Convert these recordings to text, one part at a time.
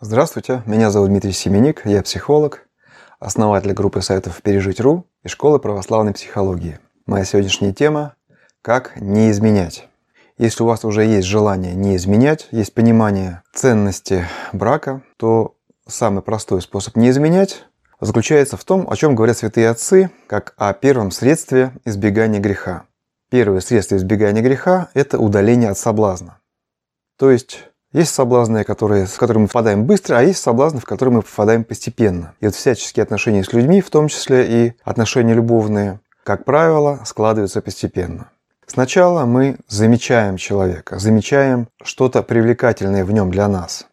Здравствуйте, меня зовут Дмитрий Семеник, я психолог, основатель группы сайтов «Пережить.ру» и школы православной психологии. Моя сегодняшняя тема – «Как не изменять». Если у вас уже есть желание не изменять, есть понимание ценности брака, то самый простой способ не изменять заключается в том, о чем говорят святые отцы, как о первом средстве избегания греха. Первое средство избегания греха – это удаление от соблазна. То есть есть соблазны, которые, в которые мы попадаем быстро, а есть соблазны, в которые мы попадаем постепенно. И вот всяческие отношения с людьми, в том числе и отношения любовные, как правило, складываются постепенно. Сначала мы замечаем человека, замечаем что-то привлекательное в нем для нас.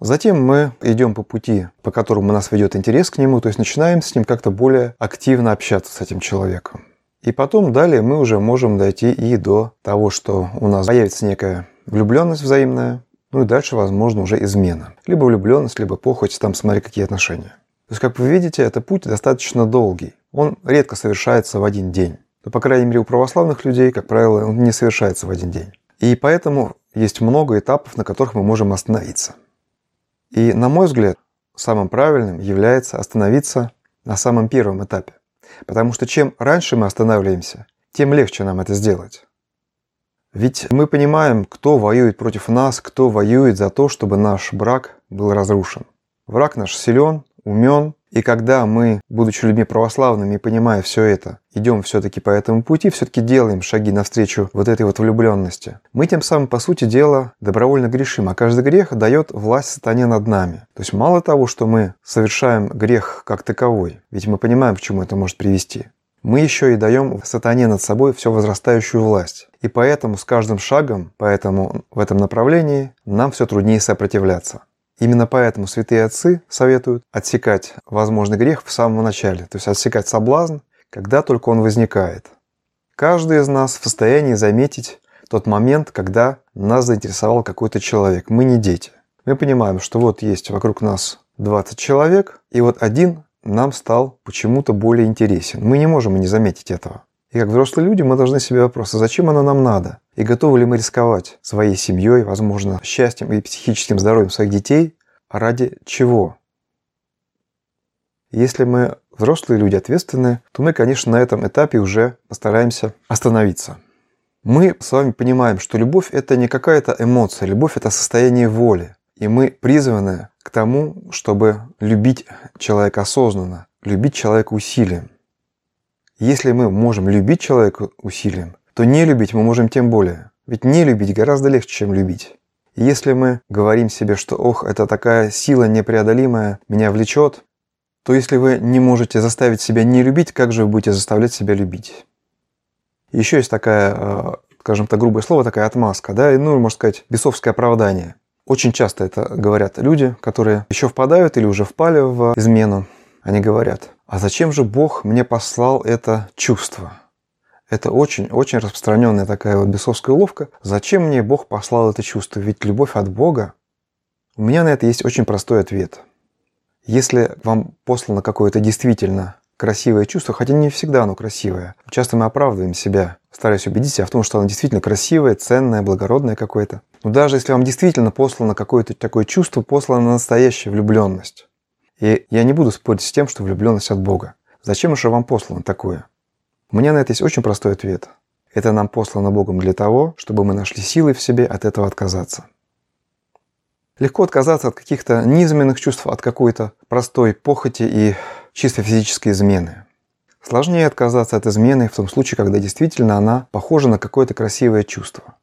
Затем мы идем по пути, по которому нас ведет интерес к нему, то есть начинаем с ним как-то более активно общаться с этим человеком. И потом далее мы уже можем дойти и до того, что у нас появится некая влюбленность взаимная, ну и дальше, возможно, уже измена. Либо влюбленность, либо похоть, там смотри, какие отношения. То есть, как вы видите, это путь достаточно долгий. Он редко совершается в один день. Но, по крайней мере, у православных людей, как правило, он не совершается в один день. И поэтому есть много этапов, на которых мы можем остановиться. И, на мой взгляд, самым правильным является остановиться на самом первом этапе. Потому что чем раньше мы останавливаемся, тем легче нам это сделать. Ведь мы понимаем, кто воюет против нас, кто воюет за то, чтобы наш брак был разрушен. Враг наш силен, умен, и когда мы, будучи людьми православными, понимая все это, идем все-таки по этому пути, все-таки делаем шаги навстречу вот этой вот влюбленности, мы тем самым, по сути дела, добровольно грешим, а каждый грех дает власть сатане над нами. То есть мало того, что мы совершаем грех как таковой, ведь мы понимаем, к чему это может привести, мы еще и даем сатане над собой все возрастающую власть. И поэтому с каждым шагом, поэтому в этом направлении нам все труднее сопротивляться. Именно поэтому святые отцы советуют отсекать возможный грех в самом начале, то есть отсекать соблазн, когда только он возникает. Каждый из нас в состоянии заметить тот момент, когда нас заинтересовал какой-то человек. Мы не дети. Мы понимаем, что вот есть вокруг нас 20 человек, и вот один нам стал почему-то более интересен. Мы не можем не заметить этого. И как взрослые люди мы должны себе вопрос, а зачем оно нам надо? И готовы ли мы рисковать своей семьей, возможно, счастьем и психическим здоровьем своих детей? А ради чего? Если мы взрослые люди ответственные, то мы, конечно, на этом этапе уже постараемся остановиться. Мы с вами понимаем, что любовь – это не какая-то эмоция, любовь – это состояние воли. И мы призваны к тому, чтобы любить человека осознанно, любить человека усилием. Если мы можем любить человека усилием, то не любить мы можем тем более. Ведь не любить гораздо легче, чем любить. И если мы говорим себе, что «ох, это такая сила непреодолимая, меня влечет», то если вы не можете заставить себя не любить, как же вы будете заставлять себя любить? Еще есть такая, э, скажем так, грубое слово, такая отмазка, да, ну, можно сказать, бесовское оправдание. Очень часто это говорят люди, которые еще впадают или уже впали в измену. Они говорят, а зачем же Бог мне послал это чувство? Это очень-очень распространенная такая вот бесовская уловка. Зачем мне Бог послал это чувство? Ведь любовь от Бога. У меня на это есть очень простой ответ. Если вам послано какое-то действительно красивое чувство, хотя не всегда оно красивое. Часто мы оправдываем себя, стараясь убедить себя в том, что оно действительно красивое, ценное, благородное какое-то. Но даже если вам действительно послано какое-то такое чувство, послана настоящая влюбленность. И я не буду спорить с тем, что влюбленность от Бога. Зачем же вам послано такое? У меня на это есть очень простой ответ. Это нам послано Богом для того, чтобы мы нашли силы в себе от этого отказаться. Легко отказаться от каких-то низменных чувств, от какой-то простой похоти и чисто физической измены. Сложнее отказаться от измены в том случае, когда действительно она похожа на какое-то красивое чувство.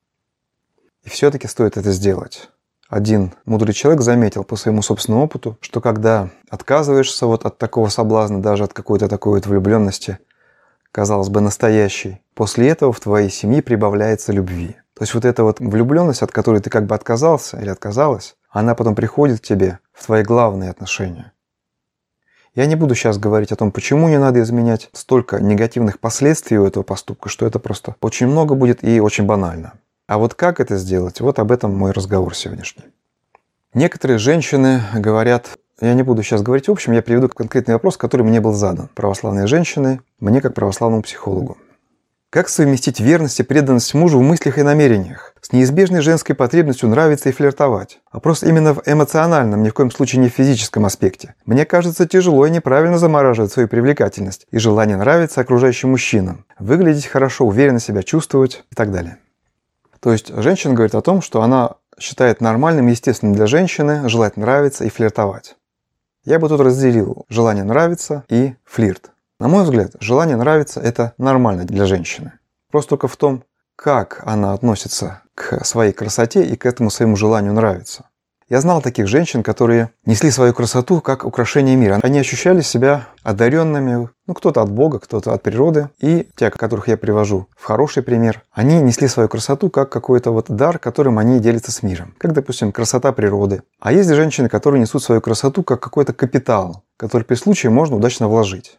И все-таки стоит это сделать. Один мудрый человек заметил по своему собственному опыту, что когда отказываешься вот от такого соблазна, даже от какой-то такой вот влюбленности, казалось бы, настоящей, после этого в твоей семье прибавляется любви. То есть вот эта вот влюбленность, от которой ты как бы отказался или отказалась, она потом приходит к тебе в твои главные отношения. Я не буду сейчас говорить о том, почему не надо изменять. Столько негативных последствий у этого поступка, что это просто очень много будет и очень банально. А вот как это сделать, вот об этом мой разговор сегодняшний. Некоторые женщины говорят, я не буду сейчас говорить в общем, я приведу конкретный вопрос, который мне был задан. Православные женщины, мне как православному психологу. Как совместить верность и преданность мужу в мыслях и намерениях с неизбежной женской потребностью нравиться и флиртовать? Вопрос именно в эмоциональном, ни в коем случае не в физическом аспекте. Мне кажется, тяжело и неправильно замораживать свою привлекательность и желание нравиться окружающим мужчинам, выглядеть хорошо, уверенно себя чувствовать и так далее. То есть женщина говорит о том, что она считает нормальным, естественным для женщины желать нравиться и флиртовать. Я бы тут разделил желание нравиться и флирт. На мой взгляд, желание нравиться – это нормально для женщины. Просто только в том, как она относится к своей красоте и к этому своему желанию нравиться. Я знал таких женщин, которые несли свою красоту как украшение мира. Они ощущали себя одаренными, ну кто-то от Бога, кто-то от природы. И те, которых я привожу в хороший пример, они несли свою красоту как какой-то вот дар, которым они делятся с миром. Как, допустим, красота природы. А есть женщины, которые несут свою красоту как какой-то капитал, который при случае можно удачно вложить.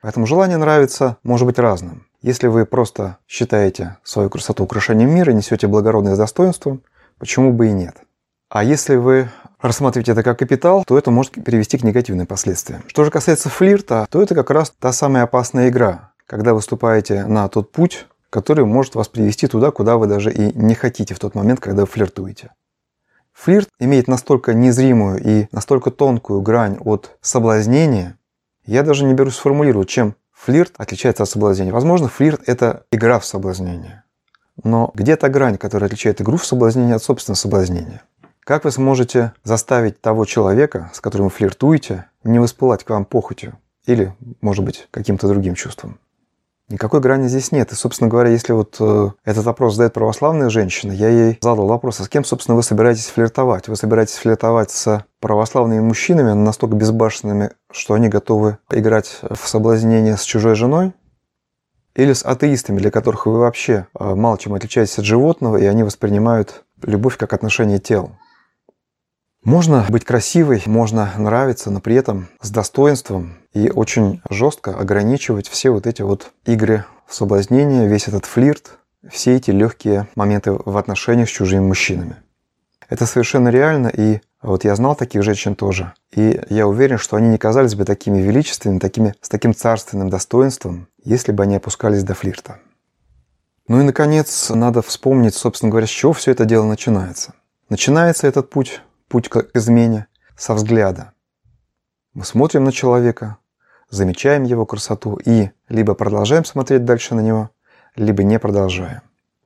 Поэтому желание нравится может быть разным. Если вы просто считаете свою красоту украшением мира, несете благородное с достоинством, почему бы и нет? А если вы рассматриваете это как капитал, то это может привести к негативным последствиям. Что же касается флирта, то это как раз та самая опасная игра, когда вы выступаете на тот путь, который может вас привести туда, куда вы даже и не хотите в тот момент, когда вы флиртуете. Флирт имеет настолько незримую и настолько тонкую грань от соблазнения, я даже не берусь сформулировать, чем флирт отличается от соблазнения. Возможно, флирт – это игра в соблазнение. Но где та грань, которая отличает игру в соблазнение от собственного соблазнения? Как вы сможете заставить того человека, с которым вы флиртуете, не воспылать к вам похотью или, может быть, каким-то другим чувством? Никакой грани здесь нет. И, собственно говоря, если вот э, этот вопрос задает православная женщина, я ей задал вопрос, а с кем, собственно, вы собираетесь флиртовать? Вы собираетесь флиртовать с православными мужчинами, настолько безбашенными, что они готовы играть в соблазнение с чужой женой? Или с атеистами, для которых вы вообще э, мало чем отличаетесь от животного, и они воспринимают любовь как отношение тел? Можно быть красивой, можно нравиться, но при этом с достоинством и очень жестко ограничивать все вот эти вот игры в соблазнение, весь этот флирт, все эти легкие моменты в отношениях с чужими мужчинами. Это совершенно реально, и вот я знал таких женщин тоже. И я уверен, что они не казались бы такими величественными, такими, с таким царственным достоинством, если бы они опускались до флирта. Ну и, наконец, надо вспомнить, собственно говоря, с чего все это дело начинается. Начинается этот путь путь к измене со взгляда. Мы смотрим на человека, замечаем его красоту и либо продолжаем смотреть дальше на него, либо не продолжаем.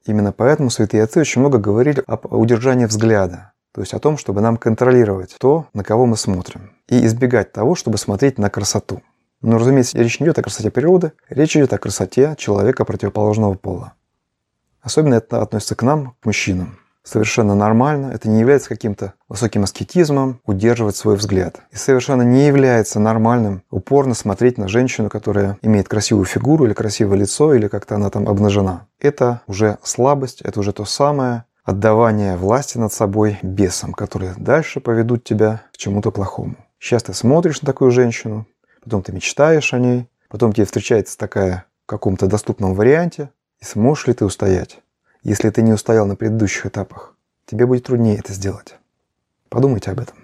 Именно поэтому святые отцы очень много говорили об удержании взгляда, то есть о том, чтобы нам контролировать то, на кого мы смотрим, и избегать того, чтобы смотреть на красоту. Но, разумеется, речь не идет о красоте природы, речь идет о красоте человека противоположного пола. Особенно это относится к нам, к мужчинам совершенно нормально, это не является каким-то высоким аскетизмом удерживать свой взгляд. И совершенно не является нормальным упорно смотреть на женщину, которая имеет красивую фигуру или красивое лицо, или как-то она там обнажена. Это уже слабость, это уже то самое отдавание власти над собой бесам, которые дальше поведут тебя к чему-то плохому. Сейчас ты смотришь на такую женщину, потом ты мечтаешь о ней, потом тебе встречается такая в каком-то доступном варианте, и сможешь ли ты устоять? Если ты не устоял на предыдущих этапах, тебе будет труднее это сделать. Подумайте об этом.